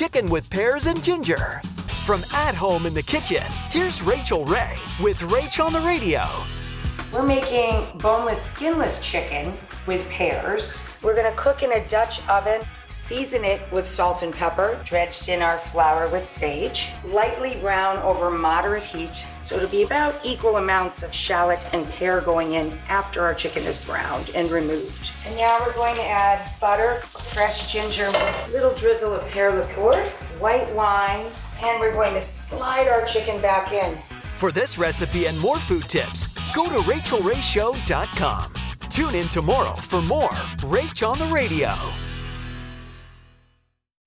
Chicken with pears and ginger. From at home in the kitchen, here's Rachael Ray with Rach on the radio. We're making boneless, skinless chicken with pears. We're gonna cook in a Dutch oven, season it with salt and pepper, dredged in our flour with sage, lightly brown over moderate heat. So it'll be about equal amounts of shallot and pear going in after our chicken is browned and removed. And now we're going to add butter, fresh ginger, a little drizzle of pear liqueur, white wine, and we're going to slide our chicken back in. For this recipe and more food tips, go to rachaelrayshow.com. Tune in tomorrow for more Rach on the Radio.